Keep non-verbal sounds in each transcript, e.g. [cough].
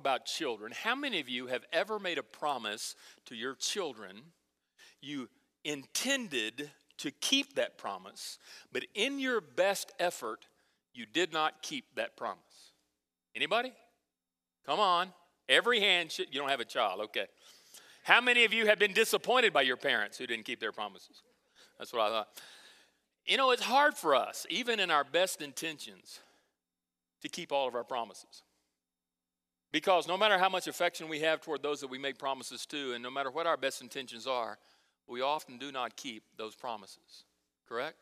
about children. How many of you have ever made a promise to your children? You intended to keep that promise, but in your best effort, you did not keep that promise. Anybody? Come on. Every hand, you don't have a child, okay. How many of you have been disappointed by your parents who didn't keep their promises? That's what I thought. You know, it's hard for us, even in our best intentions, to keep all of our promises. Because no matter how much affection we have toward those that we make promises to, and no matter what our best intentions are, we often do not keep those promises. Correct?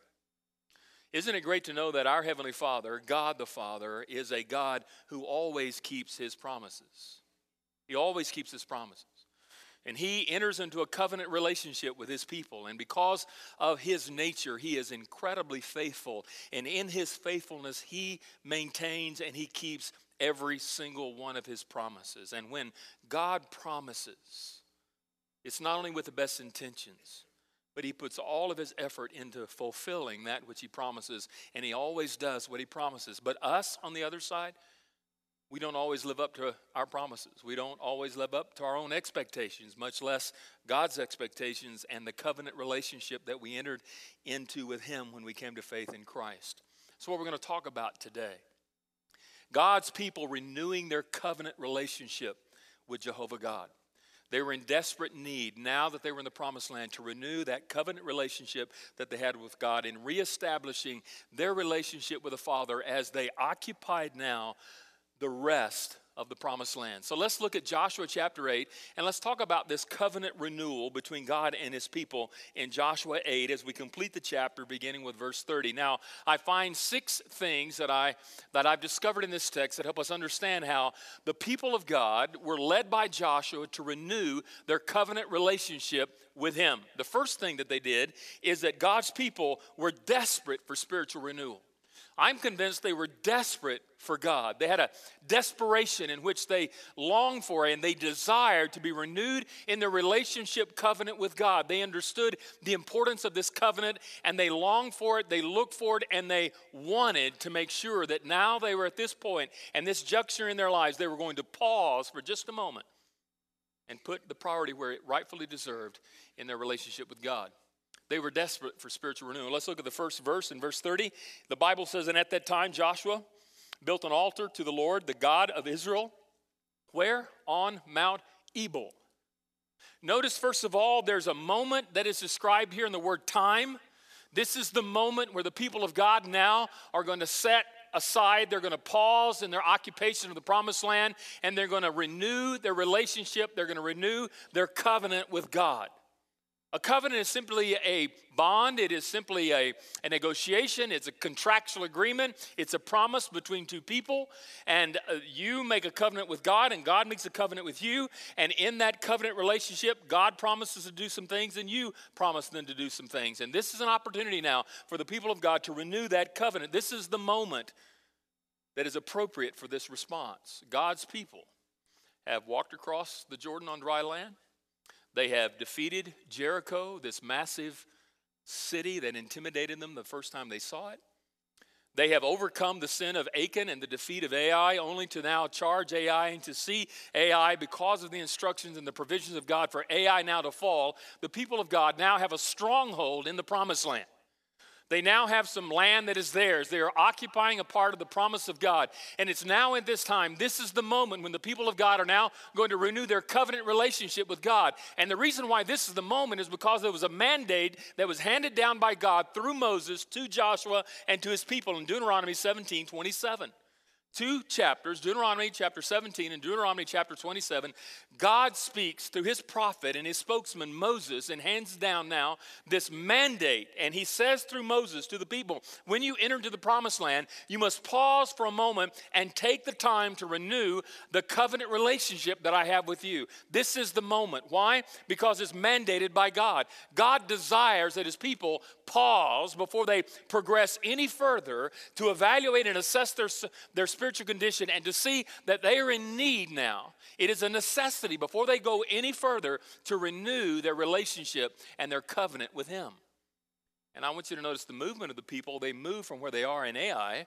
Isn't it great to know that our Heavenly Father, God the Father, is a God who always keeps His promises? He always keeps His promises. And He enters into a covenant relationship with His people. And because of His nature, He is incredibly faithful. And in His faithfulness, He maintains and He keeps every single one of His promises. And when God promises, it's not only with the best intentions, but he puts all of his effort into fulfilling that which he promises, and he always does what he promises. But us, on the other side, we don't always live up to our promises. We don't always live up to our own expectations, much less God's expectations and the covenant relationship that we entered into with him when we came to faith in Christ. So, what we're going to talk about today God's people renewing their covenant relationship with Jehovah God. They were in desperate need now that they were in the promised land to renew that covenant relationship that they had with God and reestablishing their relationship with the Father as they occupied now the rest of the promised land. So let's look at Joshua chapter 8 and let's talk about this covenant renewal between God and his people in Joshua 8 as we complete the chapter beginning with verse 30. Now, I find six things that I that I've discovered in this text that help us understand how the people of God were led by Joshua to renew their covenant relationship with him. The first thing that they did is that God's people were desperate for spiritual renewal. I'm convinced they were desperate for God. They had a desperation in which they longed for and they desired to be renewed in their relationship covenant with God. They understood the importance of this covenant and they longed for it, they looked for it, and they wanted to make sure that now they were at this point and this juncture in their lives, they were going to pause for just a moment and put the priority where it rightfully deserved in their relationship with God. They were desperate for spiritual renewal. Let's look at the first verse in verse 30. The Bible says, And at that time Joshua built an altar to the Lord, the God of Israel. Where? On Mount Ebal. Notice, first of all, there's a moment that is described here in the word time. This is the moment where the people of God now are going to set aside, they're going to pause in their occupation of the promised land, and they're going to renew their relationship, they're going to renew their covenant with God. A covenant is simply a bond, it is simply a, a negotiation, it's a contractual agreement, it's a promise between two people. And uh, you make a covenant with God, and God makes a covenant with you. And in that covenant relationship, God promises to do some things, and you promise them to do some things. And this is an opportunity now for the people of God to renew that covenant. This is the moment that is appropriate for this response. God's people have walked across the Jordan on dry land. They have defeated Jericho, this massive city that intimidated them the first time they saw it. They have overcome the sin of Achan and the defeat of Ai, only to now charge Ai and to see Ai because of the instructions and the provisions of God for Ai now to fall. The people of God now have a stronghold in the promised land. They now have some land that is theirs. They are occupying a part of the promise of God. And it's now at this time, this is the moment when the people of God are now going to renew their covenant relationship with God. And the reason why this is the moment is because there was a mandate that was handed down by God through Moses to Joshua and to his people in Deuteronomy 17 27 two chapters, Deuteronomy chapter 17 and Deuteronomy chapter 27, God speaks through his prophet and his spokesman Moses and hands down now this mandate. And he says through Moses to the people, when you enter into the promised land, you must pause for a moment and take the time to renew the covenant relationship that I have with you. This is the moment. Why? Because it's mandated by God. God desires that his people pause before they progress any further to evaluate and assess their, their spiritual condition and to see that they are in need now. It is a necessity before they go any further to renew their relationship and their covenant with Him. And I want you to notice the movement of the people. They move from where they are in Ai.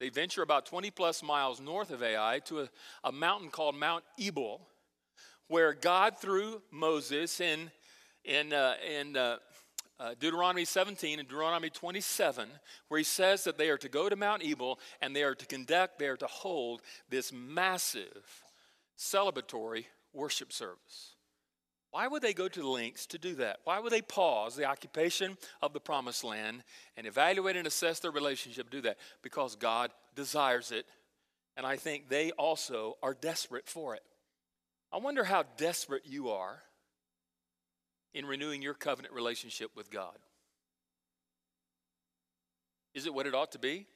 They venture about 20 plus miles north of Ai to a, a mountain called Mount Ebal, where God, through Moses in, in, uh, in uh, uh, Deuteronomy 17 and Deuteronomy 27, where he says that they are to go to Mount Ebal and they are to conduct, they are to hold this massive celebratory worship service. Why would they go to the lengths to do that? Why would they pause the occupation of the promised land and evaluate and assess their relationship do that? Because God desires it, and I think they also are desperate for it. I wonder how desperate you are in renewing your covenant relationship with God. Is it what it ought to be?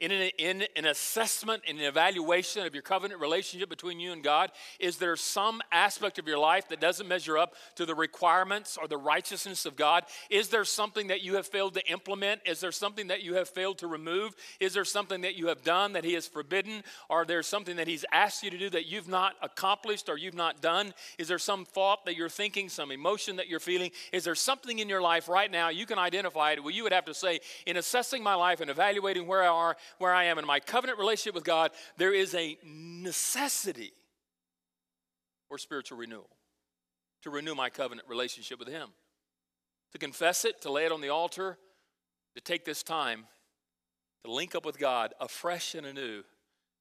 In an, in an assessment and an evaluation of your covenant relationship between you and God? Is there some aspect of your life that doesn't measure up to the requirements or the righteousness of God? Is there something that you have failed to implement? Is there something that you have failed to remove? Is there something that you have done that He has forbidden? Or there's something that He's asked you to do that you've not accomplished or you've not done? Is there some thought that you're thinking, some emotion that you're feeling? Is there something in your life right now you can identify it? Well, you would have to say, in assessing my life and evaluating where I are, where I am in my covenant relationship with God, there is a necessity for spiritual renewal, to renew my covenant relationship with Him, to confess it, to lay it on the altar, to take this time to link up with God afresh and anew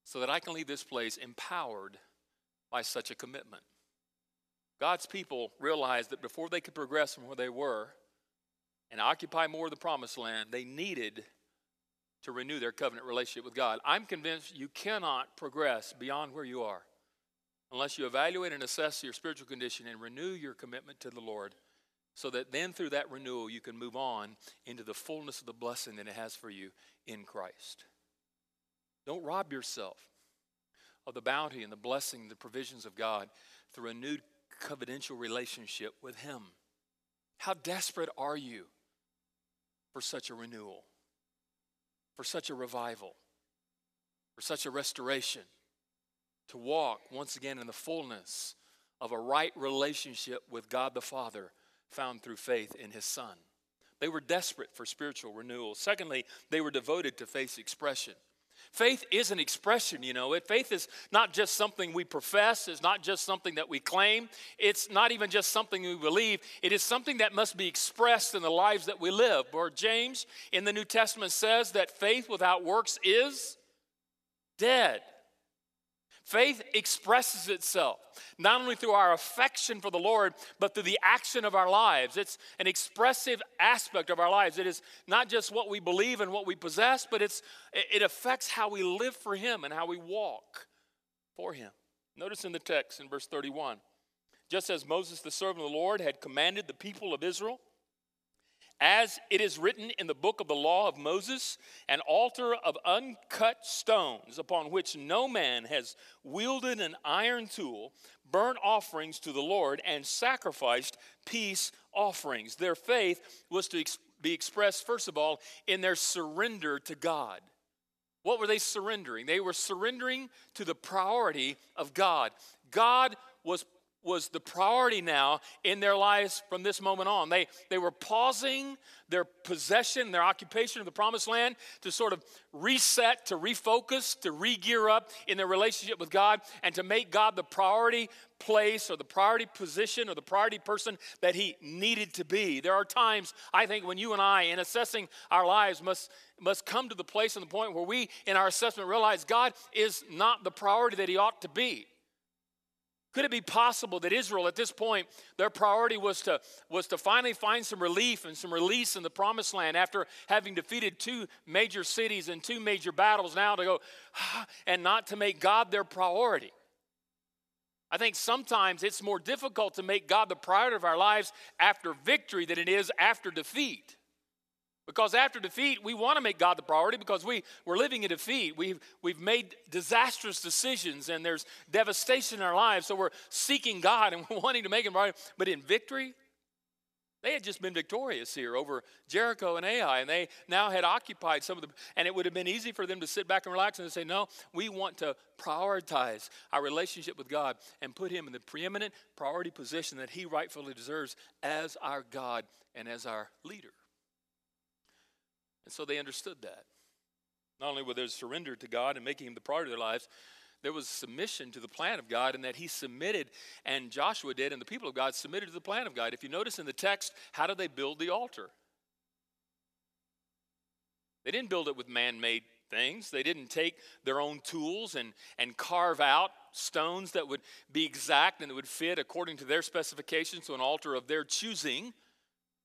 so that I can leave this place empowered by such a commitment. God's people realized that before they could progress from where they were and occupy more of the promised land, they needed to renew their covenant relationship with God. I'm convinced you cannot progress beyond where you are unless you evaluate and assess your spiritual condition and renew your commitment to the Lord so that then through that renewal you can move on into the fullness of the blessing that it has for you in Christ. Don't rob yourself of the bounty and the blessing the provisions of God through a renewed covenantal relationship with Him. How desperate are you for such a renewal? For such a revival, for such a restoration, to walk once again in the fullness of a right relationship with God the Father found through faith in His Son. They were desperate for spiritual renewal. Secondly, they were devoted to faith's expression. Faith is an expression, you know. It faith is not just something we profess, it's not just something that we claim, it's not even just something we believe. It is something that must be expressed in the lives that we live. Or James in the New Testament says that faith without works is dead. Faith expresses itself not only through our affection for the Lord, but through the action of our lives. It's an expressive aspect of our lives. It is not just what we believe and what we possess, but it's, it affects how we live for Him and how we walk for Him. Notice in the text in verse 31 just as Moses, the servant of the Lord, had commanded the people of Israel, as it is written in the book of the law of Moses, an altar of uncut stones upon which no man has wielded an iron tool, burnt offerings to the Lord, and sacrificed peace offerings. Their faith was to be expressed, first of all, in their surrender to God. What were they surrendering? They were surrendering to the priority of God. God was was the priority now in their lives from this moment on. They, they were pausing their possession, their occupation of the promised land to sort of reset, to refocus, to re gear up in their relationship with God, and to make God the priority place or the priority position or the priority person that He needed to be. There are times, I think, when you and I, in assessing our lives, must, must come to the place and the point where we, in our assessment, realize God is not the priority that He ought to be. Could it be possible that Israel at this point, their priority was to, was to finally find some relief and some release in the promised land after having defeated two major cities and two major battles now to go [sighs] and not to make God their priority? I think sometimes it's more difficult to make God the priority of our lives after victory than it is after defeat. Because after defeat, we want to make God the priority because we, we're living in defeat. We've, we've made disastrous decisions and there's devastation in our lives. So we're seeking God and [laughs] we're wanting to make Him right. But in victory, they had just been victorious here over Jericho and Ai, and they now had occupied some of the. And it would have been easy for them to sit back and relax and say, No, we want to prioritize our relationship with God and put Him in the preeminent priority position that He rightfully deserves as our God and as our leader. And so they understood that. Not only were there surrender to God and making Him the priority of their lives, there was submission to the plan of God, and that He submitted, and Joshua did, and the people of God submitted to the plan of God. If you notice in the text, how did they build the altar? They didn't build it with man made things. They didn't take their own tools and, and carve out stones that would be exact and that would fit according to their specifications to an altar of their choosing.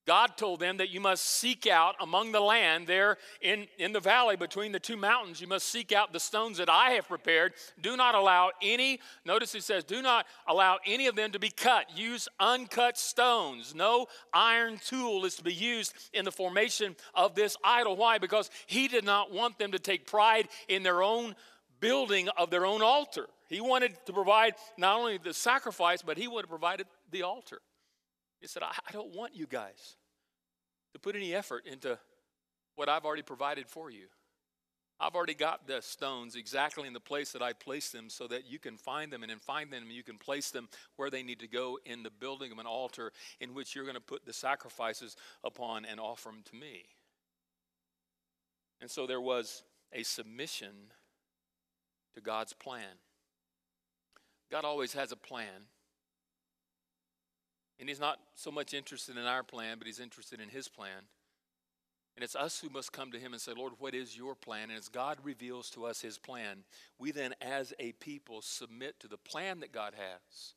God told them that you must seek out among the land there in, in the valley between the two mountains. You must seek out the stones that I have prepared. Do not allow any, notice he says, do not allow any of them to be cut. Use uncut stones. No iron tool is to be used in the formation of this idol. Why? Because he did not want them to take pride in their own building of their own altar. He wanted to provide not only the sacrifice, but he would have provided the altar. He said, I, I don't want you guys to put any effort into what I've already provided for you. I've already got the stones exactly in the place that I placed them so that you can find them and then find them and you can place them where they need to go in the building of an altar in which you're going to put the sacrifices upon and offer them to me. And so there was a submission to God's plan. God always has a plan. And he's not so much interested in our plan, but he's interested in his plan. And it's us who must come to him and say, Lord, what is your plan? And as God reveals to us his plan, we then, as a people, submit to the plan that God has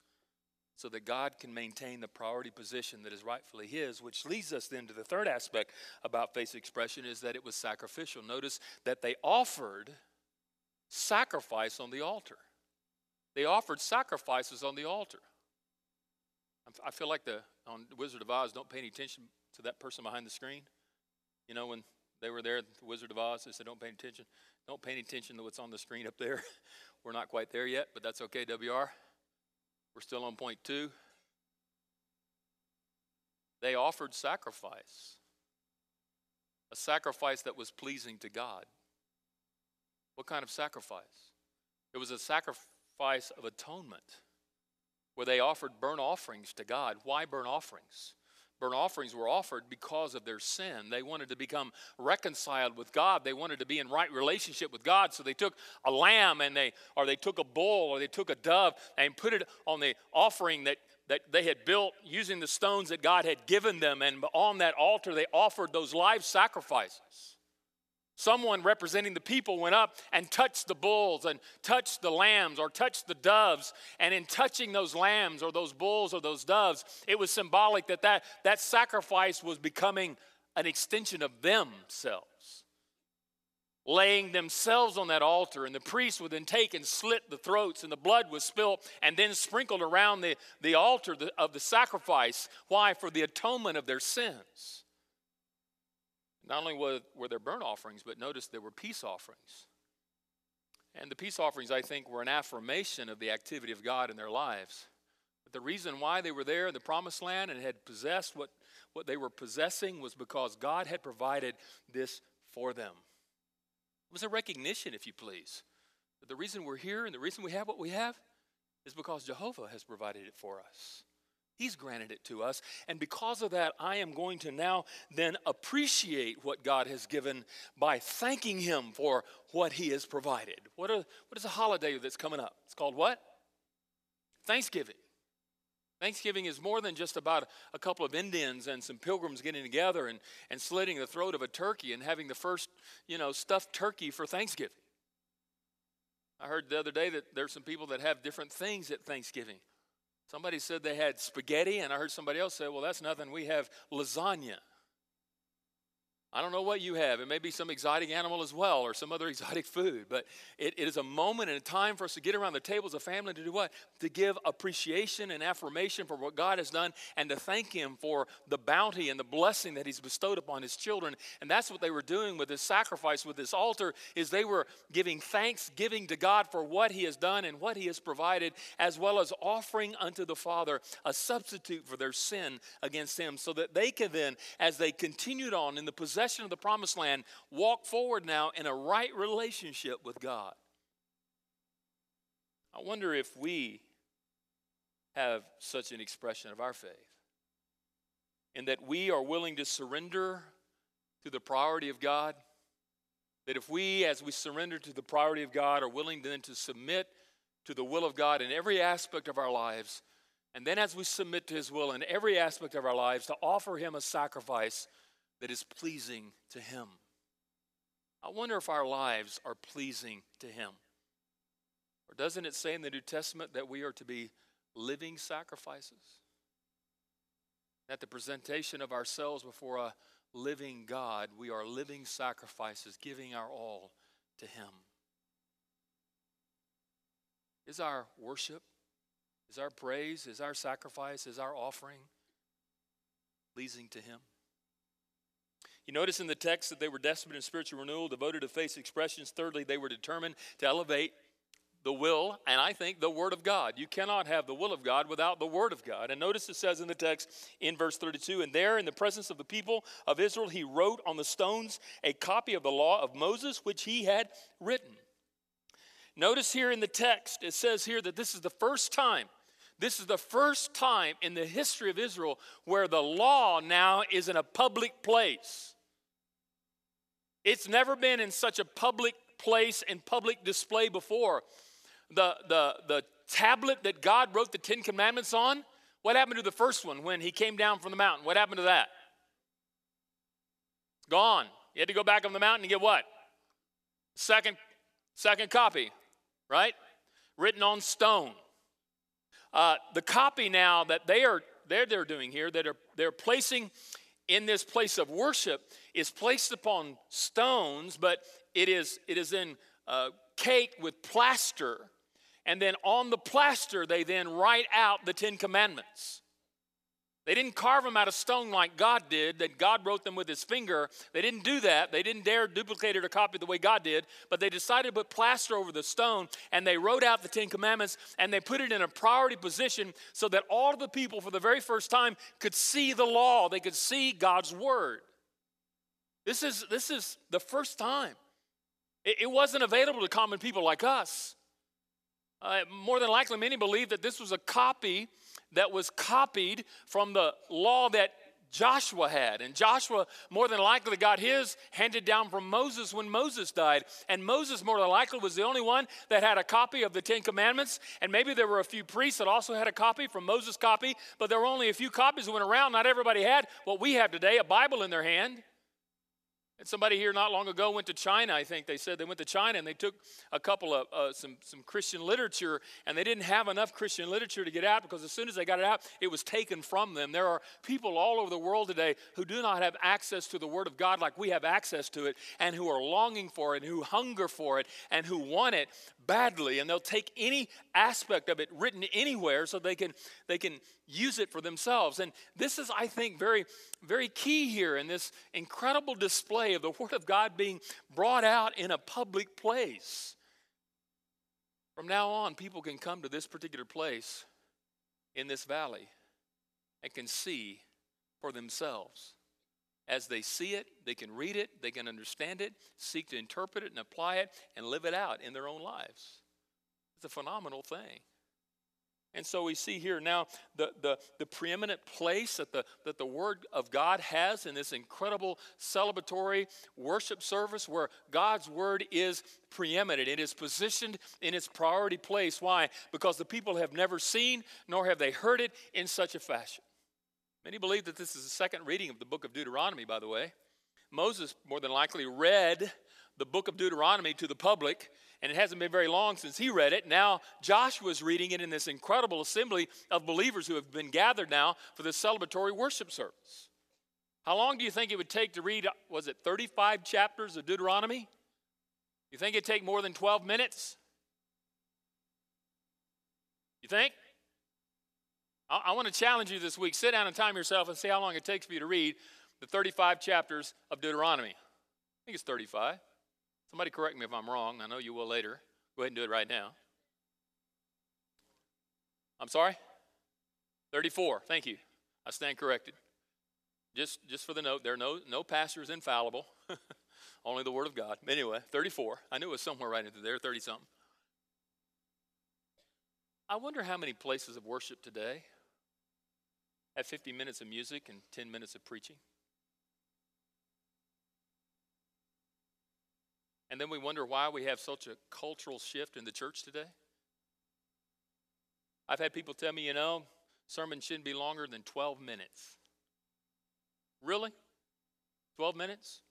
so that God can maintain the priority position that is rightfully his, which leads us then to the third aspect about faith expression is that it was sacrificial. Notice that they offered sacrifice on the altar. They offered sacrifices on the altar. I feel like the on Wizard of Oz, don't pay any attention to that person behind the screen. You know, when they were there, the Wizard of Oz, they said, don't pay attention. Don't pay any attention to what's on the screen up there. [laughs] We're not quite there yet, but that's okay, WR. We're still on point two. They offered sacrifice, a sacrifice that was pleasing to God. What kind of sacrifice? It was a sacrifice of atonement where they offered burnt offerings to God. Why burnt offerings? Burnt offerings were offered because of their sin. They wanted to become reconciled with God. They wanted to be in right relationship with God. So they took a lamb and they or they took a bull or they took a dove and put it on the offering that that they had built using the stones that God had given them and on that altar they offered those live sacrifices. Someone representing the people went up and touched the bulls and touched the lambs or touched the doves. And in touching those lambs or those bulls or those doves, it was symbolic that that, that sacrifice was becoming an extension of themselves. Laying themselves on that altar, and the priest would then take and slit the throats, and the blood was spilt and then sprinkled around the, the altar of the sacrifice. Why? For the atonement of their sins. Not only were, were there burnt offerings, but notice there were peace offerings. And the peace offerings, I think, were an affirmation of the activity of God in their lives. But the reason why they were there in the promised land and had possessed what, what they were possessing was because God had provided this for them. It was a recognition, if you please, that the reason we're here and the reason we have what we have is because Jehovah has provided it for us. He's granted it to us. And because of that, I am going to now then appreciate what God has given by thanking Him for what He has provided. What, are, what is a holiday that's coming up? It's called what? Thanksgiving. Thanksgiving is more than just about a couple of Indians and some pilgrims getting together and, and slitting the throat of a turkey and having the first, you know, stuffed turkey for Thanksgiving. I heard the other day that there's some people that have different things at Thanksgiving. Somebody said they had spaghetti, and I heard somebody else say, well, that's nothing. We have lasagna. I don't know what you have. It may be some exotic animal as well or some other [laughs] exotic food, but it, it is a moment and a time for us to get around the table as a family to do what? To give appreciation and affirmation for what God has done and to thank Him for the bounty and the blessing that He's bestowed upon His children. And that's what they were doing with this sacrifice, with this altar, is they were giving thanksgiving to God for what He has done and what He has provided, as well as offering unto the Father a substitute for their sin against Him, so that they can then, as they continued on in the possession possession of the promised land, walk forward now in a right relationship with God. I wonder if we have such an expression of our faith, in that we are willing to surrender to the priority of God, That if we, as we surrender to the priority of God, are willing then to submit to the will of God in every aspect of our lives, and then as we submit to His will in every aspect of our lives, to offer Him a sacrifice that is pleasing to Him. I wonder if our lives are pleasing to Him. Or doesn't it say in the New Testament that we are to be living sacrifices? At the presentation of ourselves before a living God, we are living sacrifices, giving our all to Him. Is our worship, is our praise, is our sacrifice, is our offering pleasing to Him? You notice in the text that they were desperate in spiritual renewal, devoted to faith expressions. Thirdly, they were determined to elevate the will and I think the Word of God. You cannot have the will of God without the Word of God. And notice it says in the text in verse 32 And there, in the presence of the people of Israel, he wrote on the stones a copy of the law of Moses, which he had written. Notice here in the text, it says here that this is the first time. This is the first time in the history of Israel where the law now is in a public place. It's never been in such a public place and public display before. The, the, the tablet that God wrote the Ten Commandments on, what happened to the first one when he came down from the mountain? What happened to that? Gone. You had to go back on the mountain and get what? Second, second copy, right? Written on stone. Uh, the copy now that they are they're, they're doing here, that are they're placing in this place of worship is placed upon stones, but it is, it is then uh, caked with plaster. And then on the plaster, they then write out the Ten Commandments. They didn't carve them out of stone like God did, that God wrote them with his finger. They didn't do that. They didn't dare duplicate it or copy it the way God did, but they decided to put plaster over the stone and they wrote out the Ten Commandments and they put it in a priority position so that all of the people, for the very first time, could see the law. They could see God's word. This is, this is the first time. It, it wasn't available to common people like us. Uh, more than likely, many believe that this was a copy that was copied from the law that Joshua had. And Joshua more than likely got his handed down from Moses when Moses died. And Moses more than likely was the only one that had a copy of the Ten Commandments. And maybe there were a few priests that also had a copy from Moses' copy, but there were only a few copies that went around. Not everybody had what we have today, a Bible in their hand. And somebody here not long ago went to China, I think they said they went to China and they took a couple of uh, some, some Christian literature and they didn't have enough Christian literature to get out because as soon as they got it out, it was taken from them. There are people all over the world today who do not have access to the Word of God like we have access to it and who are longing for it, and who hunger for it, and who want it badly. And they'll take any aspect of it written anywhere so they can, they can use it for themselves. And this is, I think, very, very key here in this incredible display of the Word of God being brought out in a public place. From now on, people can come to this particular place in this valley and can see for themselves. As they see it, they can read it, they can understand it, seek to interpret it and apply it, and live it out in their own lives. It's a phenomenal thing. And so we see here now the, the, the preeminent place that the, that the Word of God has in this incredible celebratory worship service where God's Word is preeminent. It is positioned in its priority place. Why? Because the people have never seen nor have they heard it in such a fashion. Many believe that this is the second reading of the book of Deuteronomy, by the way. Moses more than likely read the book of Deuteronomy to the public and it hasn't been very long since he read it. Now Joshua's reading it in this incredible assembly of believers who have been gathered now for this celebratory worship service. How long do you think it would take to read, was it 35 chapters of Deuteronomy? You think it'd take more than 12 minutes? You think? I, I want to challenge you this week. Sit down and time yourself and see how long it takes for you to read the 35 chapters of Deuteronomy. I think it's 35. Somebody correct me if I'm wrong. I know you will later. Go ahead and do it right now. I'm sorry? 34. Thank you. I stand corrected. Just, just for the note, there are no, no pastors infallible, [laughs] only the Word of God. Anyway, 34. I knew it was somewhere right into there, 30 something. I wonder how many places of worship today have 50 minutes of music and 10 minutes of preaching. And then we wonder why we have such a cultural shift in the church today. I've had people tell me, you know, sermon shouldn't be longer than 12 minutes. Really? 12 minutes?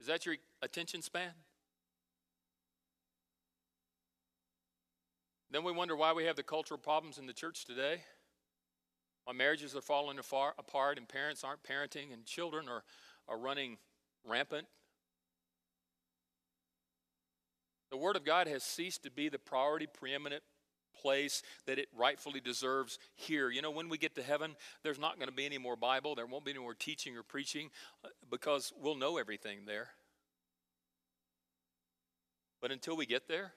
Is that your attention span? Then we wonder why we have the cultural problems in the church today. Why marriages are falling apart and parents aren't parenting and children are, are running rampant. The Word of God has ceased to be the priority, preeminent place that it rightfully deserves here. You know, when we get to heaven, there's not going to be any more Bible, there won't be any more teaching or preaching uh, because we'll know everything there. But until we get there,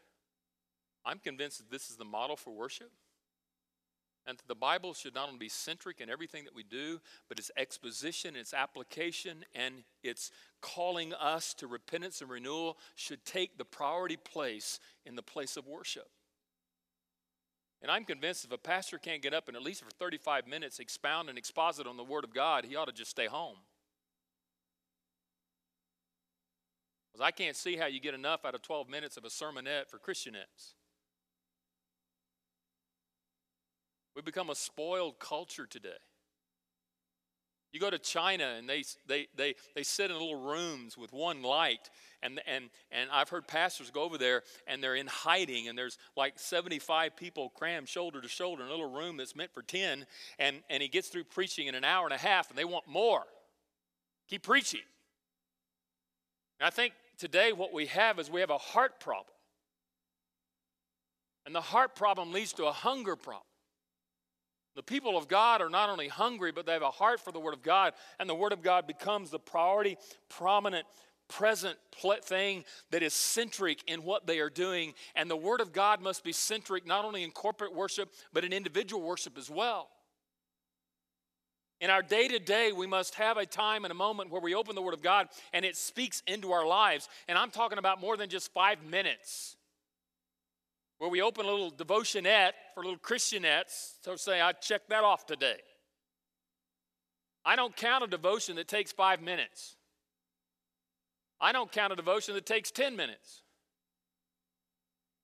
I'm convinced that this is the model for worship. And the Bible should not only be centric in everything that we do, but its exposition, its application, and its calling us to repentance and renewal should take the priority place in the place of worship. And I'm convinced if a pastor can't get up and at least for 35 minutes expound and exposit on the Word of God, he ought to just stay home. Because I can't see how you get enough out of 12 minutes of a sermonette for Christianettes. We become a spoiled culture today. You go to China and they, they, they, they sit in little rooms with one light. And, and, and I've heard pastors go over there and they're in hiding, and there's like 75 people crammed shoulder to shoulder in a little room that's meant for 10. And, and he gets through preaching in an hour and a half, and they want more. Keep preaching. And I think today what we have is we have a heart problem. And the heart problem leads to a hunger problem. The people of God are not only hungry, but they have a heart for the Word of God, and the Word of God becomes the priority, prominent, present thing that is centric in what they are doing. And the Word of God must be centric not only in corporate worship, but in individual worship as well. In our day to day, we must have a time and a moment where we open the Word of God and it speaks into our lives. And I'm talking about more than just five minutes where we open a little devotionette for little Christianettes to say, I checked that off today. I don't count a devotion that takes five minutes. I don't count a devotion that takes 10 minutes.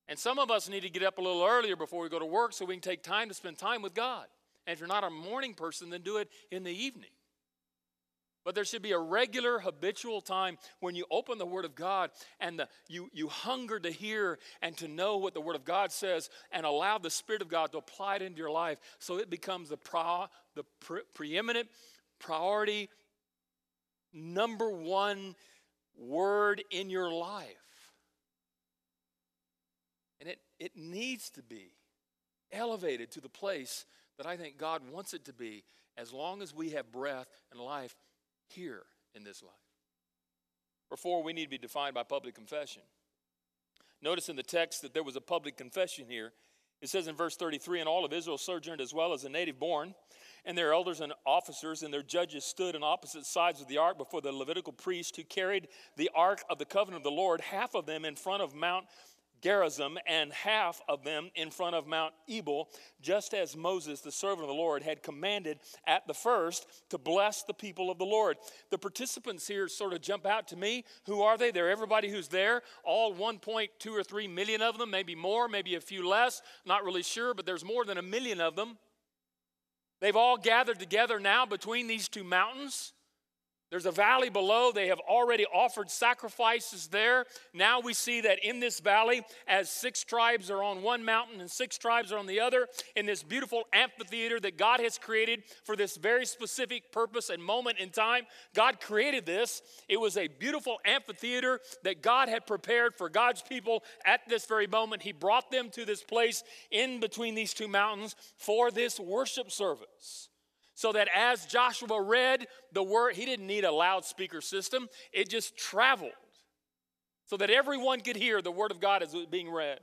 And some of us need to get up a little earlier before we go to work so we can take time to spend time with God. And if you're not a morning person, then do it in the evening. But there should be a regular, habitual time when you open the Word of God and the, you, you hunger to hear and to know what the Word of God says and allow the Spirit of God to apply it into your life so it becomes the, pro, the pre- preeminent priority, number one word in your life. And it, it needs to be elevated to the place that I think God wants it to be as long as we have breath and life here in this life. Before, we need to be defined by public confession. Notice in the text that there was a public confession here. It says in verse 33 And all of Israel sojourned as well as the native born, and their elders and officers and their judges stood on opposite sides of the ark before the Levitical priest who carried the ark of the covenant of the Lord, half of them in front of Mount Gerizim, and half of them in front of Mount Ebal, just as Moses, the servant of the Lord, had commanded at the first to bless the people of the Lord. The participants here sort of jump out to me. Who are they? They're everybody who's there, all 1.2 or 3 million of them, maybe more, maybe a few less, not really sure, but there's more than a million of them. They've all gathered together now between these two mountains. There's a valley below. They have already offered sacrifices there. Now we see that in this valley, as six tribes are on one mountain and six tribes are on the other, in this beautiful amphitheater that God has created for this very specific purpose and moment in time, God created this. It was a beautiful amphitheater that God had prepared for God's people at this very moment. He brought them to this place in between these two mountains for this worship service so that as Joshua read the word, he didn't need a loudspeaker system, it just traveled so that everyone could hear the word of God as it was being read.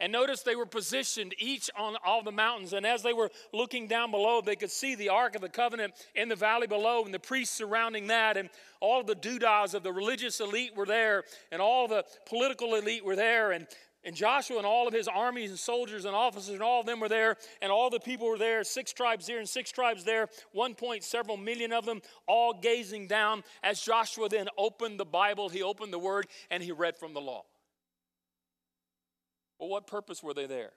And notice they were positioned each on all the mountains. And as they were looking down below, they could see the Ark of the Covenant in the valley below and the priests surrounding that. And all the doodahs of the religious elite were there, and all the political elite were there. And And Joshua and all of his armies and soldiers and officers and all of them were there, and all the people were there, six tribes here and six tribes there, one point several million of them, all gazing down. As Joshua then opened the Bible, he opened the word, and he read from the law. Well, what purpose were they there?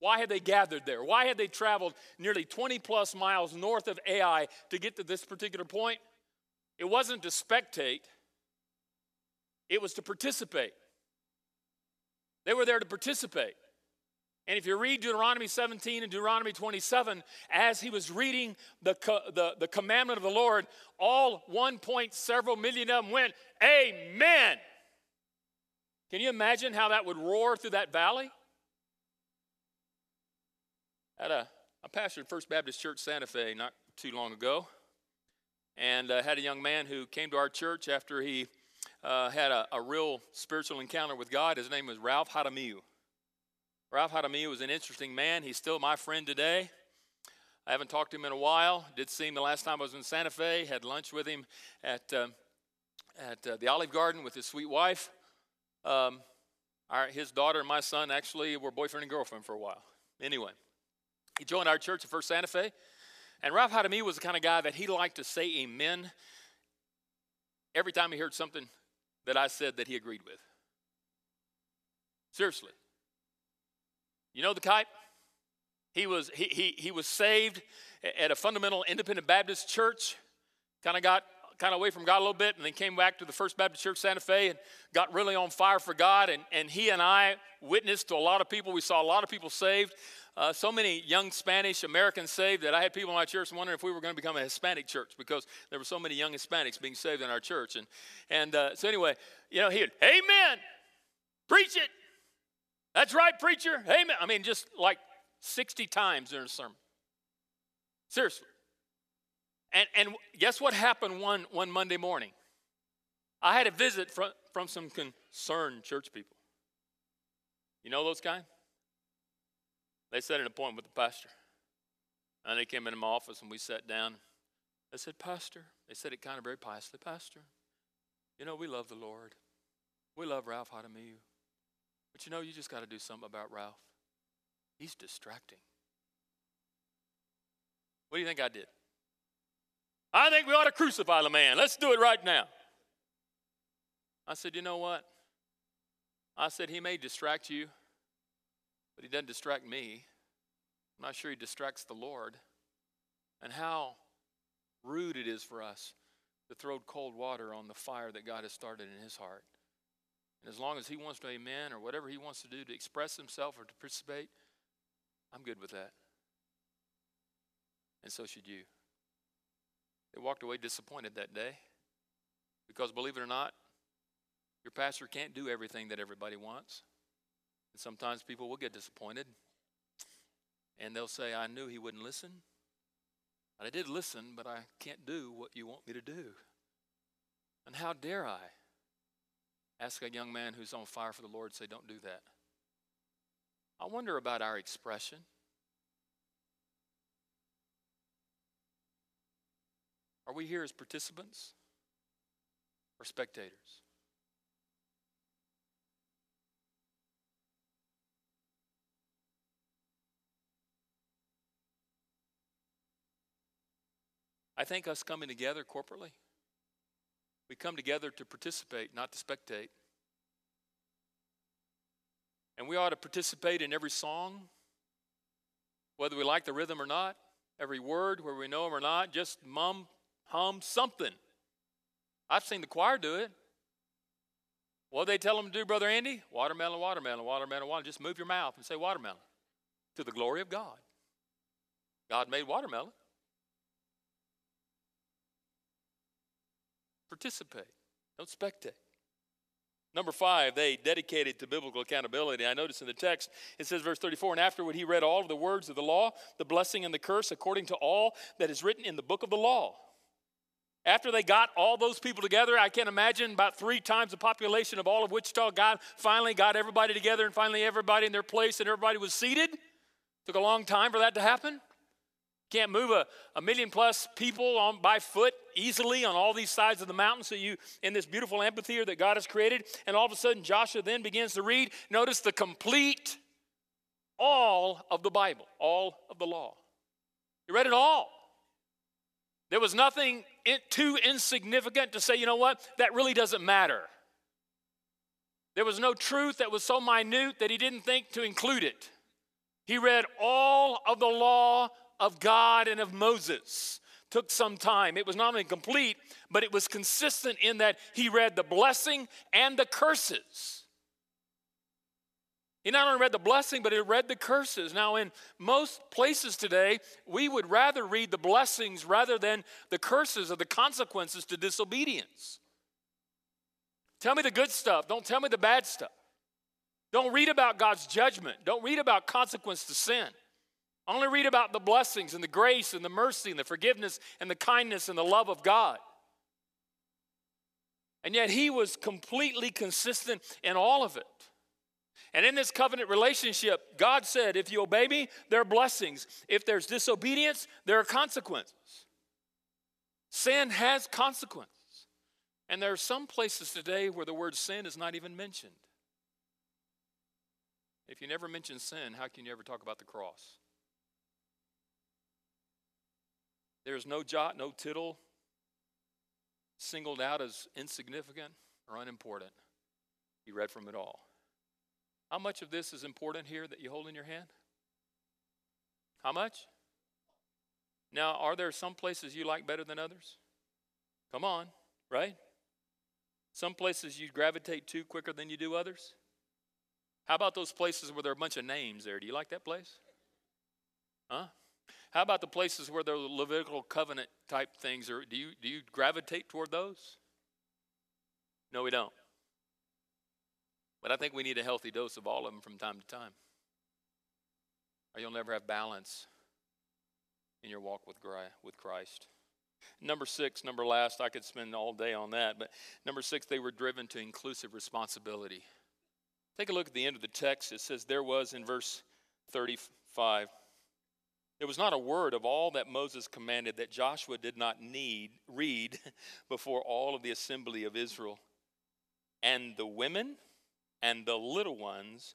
Why had they gathered there? Why had they traveled nearly 20 plus miles north of Ai to get to this particular point? It wasn't to spectate, it was to participate. They were there to participate. And if you read Deuteronomy 17 and Deuteronomy 27, as he was reading the, the, the commandment of the Lord, all one point several million of them went, Amen. Can you imagine how that would roar through that valley? I had a, I pastored First Baptist Church Santa Fe not too long ago, and uh, had a young man who came to our church after he uh, had a, a, real spiritual encounter with God. His name was Ralph Hadamiu. Ralph Hadamiu was an interesting man. He's still my friend today. I haven't talked to him in a while. Did see him the last time I was in Santa Fe. Had lunch with him at uh, at uh, the Olive Garden with his sweet wife. Um, our, his daughter and my son actually were boyfriend and girlfriend for a while. Anyway, he joined our church at First Santa Fe. And Ralph Hadami was the kind of guy that he liked to say amen every time he heard something that I said that he agreed with. Seriously. You know the type? He was, he, he, he was saved at a fundamental independent Baptist church, kind of got kind of away from God a little bit, and then came back to the First Baptist Church Santa Fe and got really on fire for God. And, and he and I witnessed to a lot of people. We saw a lot of people saved. Uh, so many young Spanish Americans saved that I had people in my church wondering if we were going to become a Hispanic church because there were so many young Hispanics being saved in our church. And, and uh, so, anyway, you know, he would, Amen, preach it. That's right, preacher. Amen. I mean, just like 60 times during a sermon. Seriously. And, and guess what happened one, one Monday morning? I had a visit from, from some concerned church people. You know those kind? They set an appointment with the pastor. And they came into my office and we sat down. They said, Pastor, they said it kind of very piously, Pastor, you know, we love the Lord. We love Ralph Hadamiu. But you know, you just got to do something about Ralph. He's distracting. What do you think I did? I think we ought to crucify the man. Let's do it right now. I said, You know what? I said, He may distract you, but He doesn't distract me. I'm not sure He distracts the Lord. And how rude it is for us to throw cold water on the fire that God has started in His heart. And as long as He wants to amen or whatever He wants to do to express Himself or to participate, I'm good with that. And so should you. They walked away disappointed that day because, believe it or not, your pastor can't do everything that everybody wants. And sometimes people will get disappointed and they'll say, I knew he wouldn't listen. I did listen, but I can't do what you want me to do. And how dare I ask a young man who's on fire for the Lord, say, Don't do that. I wonder about our expression. Are we here as participants or spectators? I think us coming together corporately, we come together to participate, not to spectate. And we ought to participate in every song, whether we like the rhythm or not, every word, whether we know them or not, just mum, hum something. I've seen the choir do it. What they tell them to do, Brother Andy? Watermelon, watermelon, watermelon, watermelon. Just move your mouth and say watermelon to the glory of God. God made watermelon. Participate, don't spectate. Number five, they dedicated to biblical accountability. I notice in the text, it says, verse 34, and afterward he read all of the words of the law, the blessing and the curse, according to all that is written in the book of the law. After they got all those people together, I can imagine about three times the population of all of Wichita, God finally got everybody together and finally everybody in their place and everybody was seated. Took a long time for that to happen. can't move a, a million plus people on by foot easily on all these sides of the mountain. So you in this beautiful amphitheater that God has created, and all of a sudden Joshua then begins to read. Notice the complete all of the Bible, all of the law. He read it all. There was nothing too insignificant to say, you know what, that really doesn't matter. There was no truth that was so minute that he didn't think to include it. He read all of the law of God and of Moses. Took some time. It was not only complete, but it was consistent in that he read the blessing and the curses. He not only read the blessing, but he read the curses. Now, in most places today, we would rather read the blessings rather than the curses or the consequences to disobedience. Tell me the good stuff, don't tell me the bad stuff. Don't read about God's judgment, don't read about consequence to sin. Only read about the blessings and the grace and the mercy and the forgiveness and the kindness and the love of God. And yet he was completely consistent in all of it. And in this covenant relationship, God said, if you obey me, there are blessings. If there's disobedience, there are consequences. Sin has consequences. And there are some places today where the word sin is not even mentioned. If you never mention sin, how can you ever talk about the cross? There's no jot, no tittle singled out as insignificant or unimportant. You read from it all. How much of this is important here that you hold in your hand? How much? Now, are there some places you like better than others? Come on, right? Some places you gravitate to quicker than you do others? How about those places where there are a bunch of names there? Do you like that place? Huh? How about the places where there are Levitical covenant type things? Or do you do you gravitate toward those? No, we don't. But I think we need a healthy dose of all of them from time to time. Or you'll never have balance in your walk with Christ. Number six, number last, I could spend all day on that, but number six, they were driven to inclusive responsibility. Take a look at the end of the text. It says, There was in verse 35, there was not a word of all that Moses commanded that Joshua did not need read [laughs] before all of the assembly of Israel. And the women and the little ones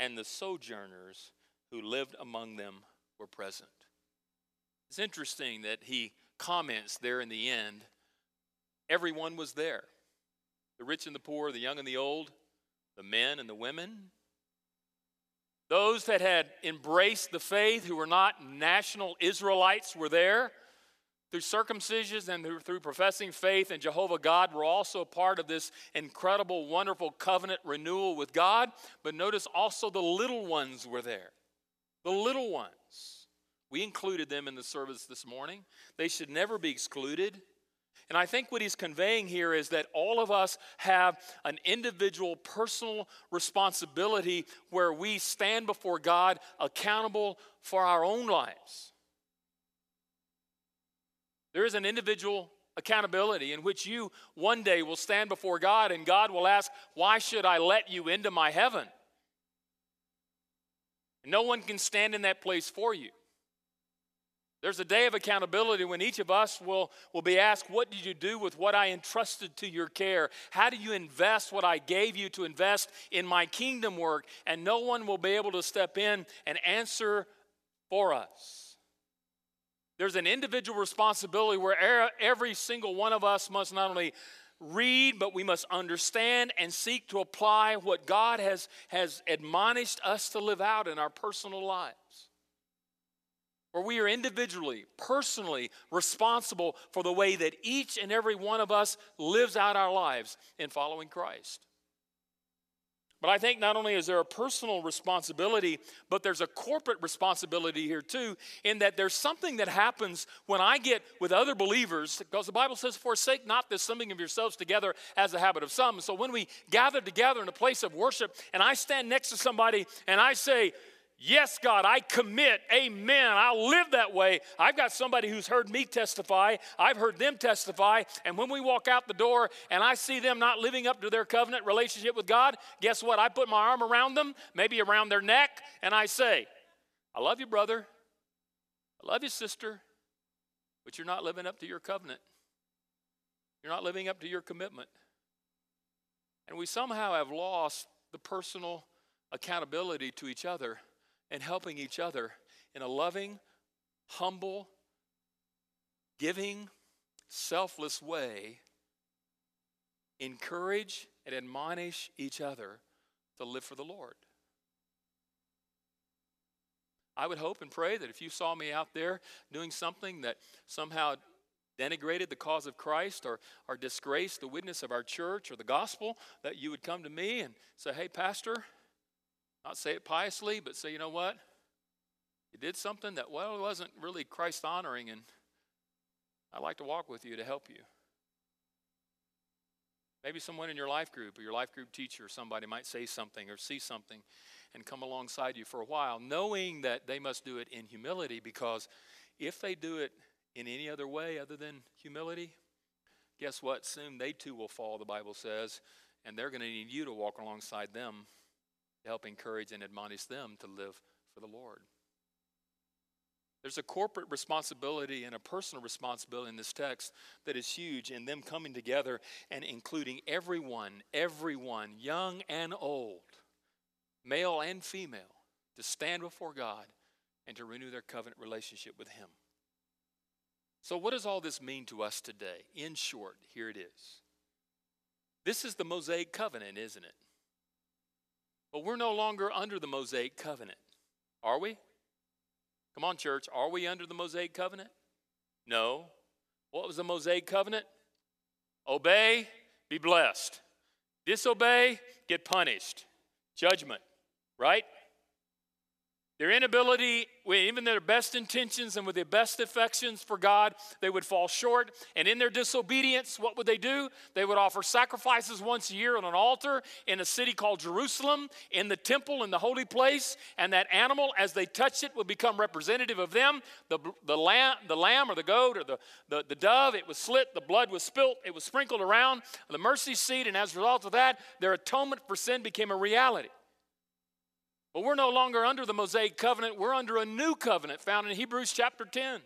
and the sojourners who lived among them were present. It's interesting that he comments there in the end, everyone was there the rich and the poor, the young and the old, the men and the women. Those that had embraced the faith, who were not national Israelites, were there. Through circumcisions and through professing faith in Jehovah God, we're also part of this incredible, wonderful covenant renewal with God. But notice also the little ones were there. The little ones. We included them in the service this morning. They should never be excluded. And I think what he's conveying here is that all of us have an individual personal responsibility where we stand before God accountable for our own lives. There is an individual accountability in which you one day will stand before God and God will ask, Why should I let you into my heaven? no one can stand in that place for you. There's a day of accountability when each of us will, will be asked, What did you do with what I entrusted to your care? How do you invest what I gave you to invest in my kingdom work? And no one will be able to step in and answer for us. There's an individual responsibility where er, every single one of us must not only read, but we must understand and seek to apply what God has, has admonished us to live out in our personal lives where we are individually, personally responsible for the way that each and every one of us lives out our lives in following Christ. But I think not only is there a personal responsibility, but there's a corporate responsibility here too, in that there's something that happens when I get with other believers, because the Bible says, Forsake not the assembling of yourselves together as the habit of some. So when we gather together in a place of worship and I stand next to somebody and I say, Yes, God, I commit. Amen. I'll live that way. I've got somebody who's heard me testify. I've heard them testify. And when we walk out the door and I see them not living up to their covenant relationship with God, guess what? I put my arm around them, maybe around their neck, and I say, I love you, brother. I love you, sister. but you're not living up to your covenant. You're not living up to your commitment. And we somehow have lost the personal accountability to each other and helping each other in a loving, humble, giving, selfless way. Encourage and admonish each other to live for the Lord. I would hope and pray that if you saw me out there doing something that somehow denigrated the cause of Christ or, or disgraced the witness of our church or the gospel, that you would come to me and say, Hey, Pastor, not say it piously, but say, You know what? You did something that, well, wasn't really Christ honoring, and I'd like to walk with you to help you. Maybe someone in your life group or your life group teacher or somebody might say something or see something and come alongside you for a while, knowing that they must do it in humility because if they do it in any other way other than humility, guess what? Soon they too will fall, the Bible says, and they're going to need you to walk alongside them help encourage and admonish them to live for the Lord. There's a corporate responsibility and a personal responsibility in this text that is huge in them coming together and including everyone, everyone, young and old, male and female, to stand before God and to renew their covenant relationship with Him. So, what does all this mean to us today? In short, here it is. This is the Mosaic covenant, isn't it? But we're no longer under the Mosaic covenant, are we? Come on, church. Are we under the Mosaic covenant? No. What was the Mosaic covenant? Obey, be blessed. Disobey, get punished. Judgment, right? Their inability, even their best intentions and with their best affections for God, they would fall short. And in their disobedience, what would they do? They would offer sacrifices once a year on an altar in a city called Jerusalem, in the temple, in the holy place. And that animal, as they touched it, would become representative of them. The, the, lamb, the lamb or the goat or the, the, the dove, it was slit, the blood was spilt, it was sprinkled around the mercy seat. And as a result of that, their atonement for sin became a reality. We're no longer under the Mosaic covenant, we're under a new covenant found in Hebrews chapter 10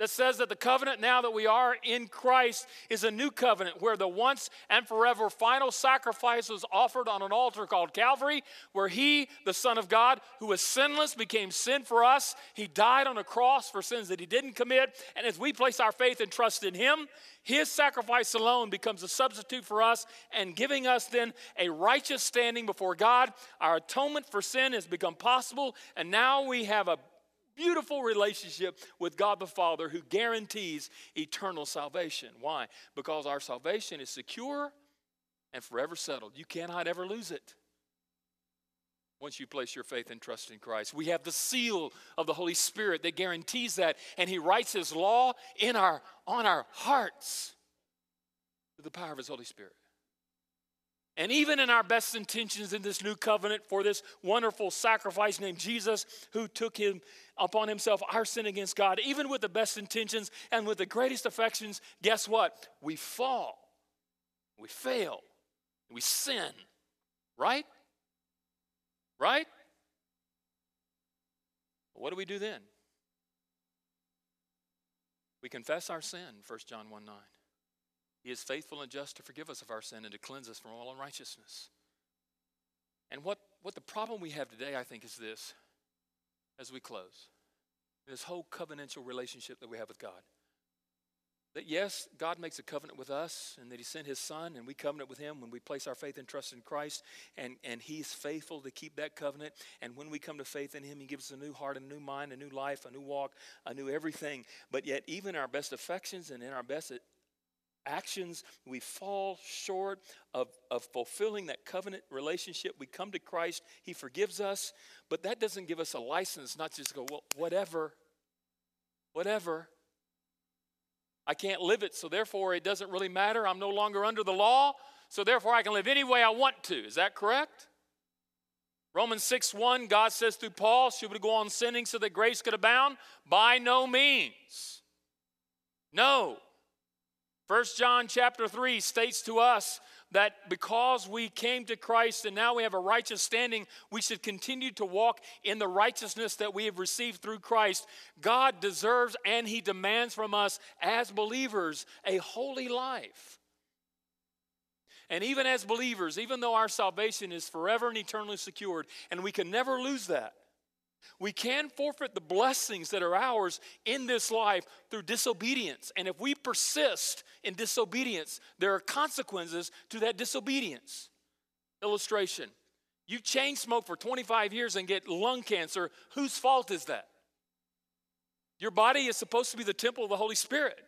that says that the covenant now that we are in Christ is a new covenant where the once and forever final sacrifice was offered on an altar called Calvary, where He, the Son of God, who was sinless, became sin for us. He died on a cross for sins that He didn't commit. And as we place our faith and trust in Him, His sacrifice alone becomes a substitute for us and giving us then a righteous standing before God. Our atonement for sin has become possible, and now we have a beautiful relationship with God the Father who guarantees eternal salvation. Why? Because our salvation is secure and forever settled. You cannot ever lose it once you place your faith and trust in Christ. We have the seal of the Holy Spirit that guarantees that, and He writes His law in our, on our hearts through the power of His Holy Spirit. And even in our best intentions in this new covenant for this wonderful sacrifice named Jesus, who took him upon himself our sin against God, even with the best intentions and with the greatest affections, guess what? We fall, we fail, we sin. Right? Right? What do we do then? We confess our sin, 1 John 1 9. He is faithful and just to forgive us of our sin and to cleanse us from all unrighteousness. And what, what the problem we have today, I think, is this as we close this whole covenantal relationship that we have with God. That yes, God makes a covenant with us and that He sent His Son and we covenant with Him when we place our faith and trust in Christ and, and He's faithful to keep that covenant. And when we come to faith in Him, He gives us a new heart, a new mind, a new life, a new walk, a new everything. But yet, even our best affections and in our best actions, we fall short of, of fulfilling that covenant relationship. We come to Christ, He forgives us, but that doesn't give us a license not just go, well, whatever, whatever. I can't live it, so therefore it doesn't really matter. I'm no longer under the law, so therefore I can live any way I want to. Is that correct? Romans 6 1, God says through Paul, should we go on sinning so that grace could abound? By no means. No. First John chapter 3 states to us that because we came to Christ and now we have a righteous standing, we should continue to walk in the righteousness that we have received through Christ. God deserves and He demands from us as believers a holy life. And even as believers, even though our salvation is forever and eternally secured, and we can never lose that, we can forfeit the blessings that are ours in this life through disobedience. And if we persist in disobedience, there are consequences to that disobedience. Illustration you chain smoke for 25 years and get lung cancer. Whose fault is that? Your body is supposed to be the temple of the Holy Spirit.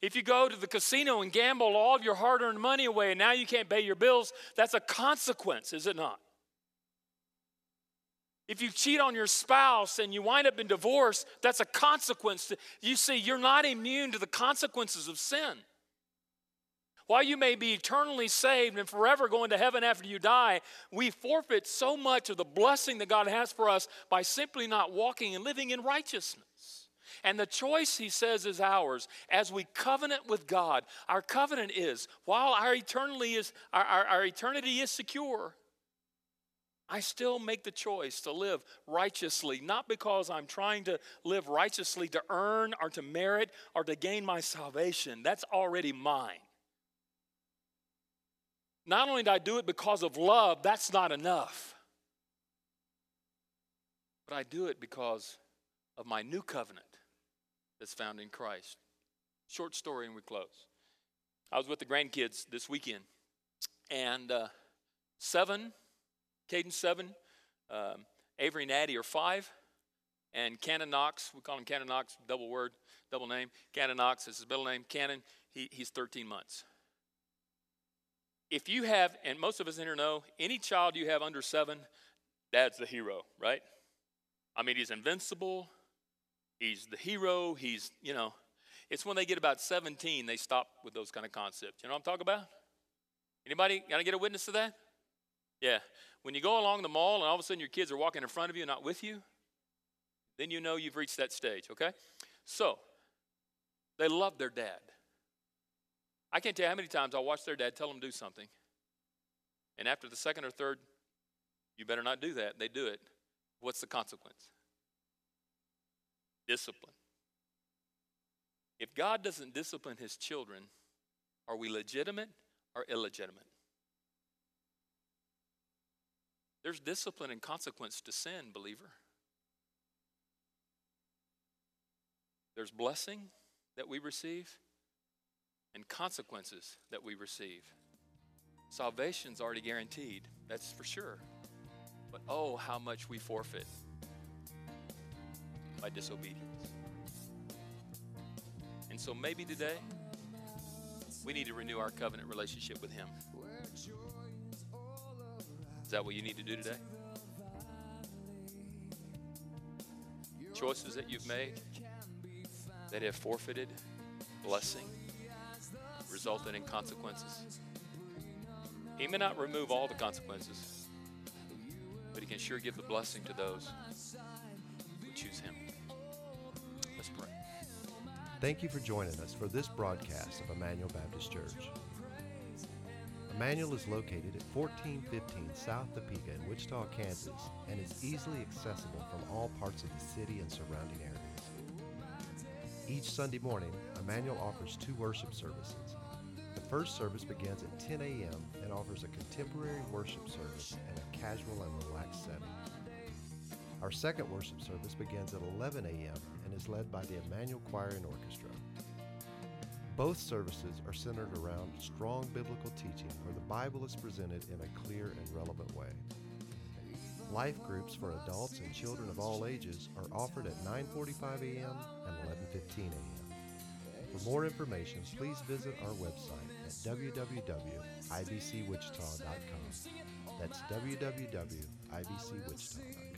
If you go to the casino and gamble all of your hard earned money away and now you can't pay your bills, that's a consequence, is it not? If you cheat on your spouse and you wind up in divorce, that's a consequence. You see, you're not immune to the consequences of sin. While you may be eternally saved and forever going to heaven after you die, we forfeit so much of the blessing that God has for us by simply not walking and living in righteousness. And the choice, he says, is ours as we covenant with God. Our covenant is, while our eternity is, our, our, our eternity is secure, I still make the choice to live righteously, not because I'm trying to live righteously to earn or to merit or to gain my salvation. That's already mine. Not only do I do it because of love, that's not enough. But I do it because of my new covenant that's found in Christ. Short story and we close. I was with the grandkids this weekend, and uh, seven Caden seven, um, Avery and Addie are five, and Cannon Knox, we call him Cannon Knox, double word, double name. Cannon Knox is his middle name. Cannon, he, he's 13 months. If you have, and most of us in here know, any child you have under seven, dad's the hero, right? I mean, he's invincible. He's the hero. He's, you know, it's when they get about 17 they stop with those kind of concepts. You know what I'm talking about? Anybody got to get a witness to that? Yeah. When you go along the mall and all of a sudden your kids are walking in front of you, not with you, then you know you've reached that stage, okay? So, they love their dad. I can't tell you how many times I watch their dad tell them do something. And after the second or third, you better not do that. They do it. What's the consequence? Discipline. If God doesn't discipline his children, are we legitimate or illegitimate? There's discipline and consequence to sin, believer. There's blessing that we receive and consequences that we receive. Salvation's already guaranteed, that's for sure. But oh, how much we forfeit by disobedience. And so maybe today we need to renew our covenant relationship with Him that what you need to do today? Choices that you've made that have forfeited blessing, resulted in consequences. He may not remove all the consequences, but He can sure give the blessing to those who choose Him. Let's pray. Thank you for joining us for this broadcast of Immanuel Baptist Church. Immanuel is located at 1415 South Topeka in Wichita, Kansas, and is easily accessible from all parts of the city and surrounding areas. Each Sunday morning, Immanuel offers two worship services. The first service begins at 10 a.m. and offers a contemporary worship service in a casual and relaxed setting. Our second worship service begins at 11 a.m. and is led by the Immanuel Choir and Orchestra. Both services are centered around strong biblical teaching where the Bible is presented in a clear and relevant way. Life groups for adults and children of all ages are offered at 9:45 a.m. and 11:15 a.m. For more information, please visit our website at www.ibcwichita.com. That's www.ibcwichita.com.